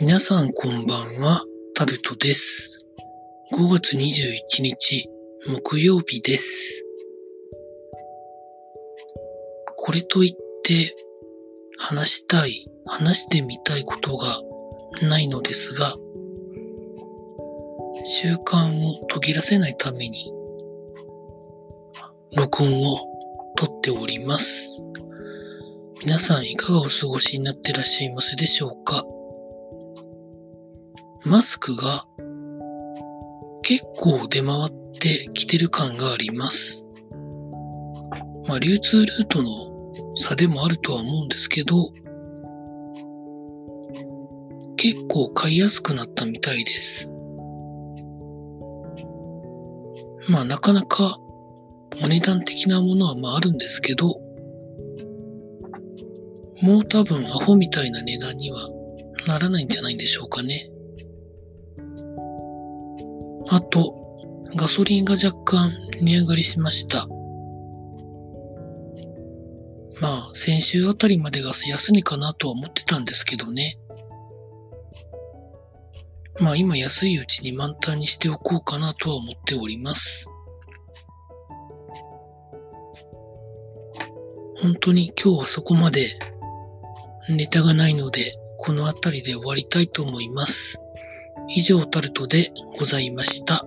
皆さんこんばんは、タルトです。5月21日、木曜日です。これといって、話したい、話してみたいことがないのですが、習慣を途切らせないために、録音を撮っております。皆さんいかがお過ごしになってらっしゃいますでしょうか？マスクが結構出回ってきてる感があります。まあ流通ルートの差でもあるとは思うんですけど、結構買いやすくなったみたいです。まあなかなかお値段的なものはまああるんですけど、もう多分アホみたいな値段にはならないんじゃないんでしょうかね。あと、ガソリンが若干値上がりしました。まあ、先週あたりまでが安値かなとは思ってたんですけどね。まあ今安いうちに満タンにしておこうかなとは思っております。本当に今日はそこまでネタがないので、この辺りで終わりたいと思います。以上タルトでございました。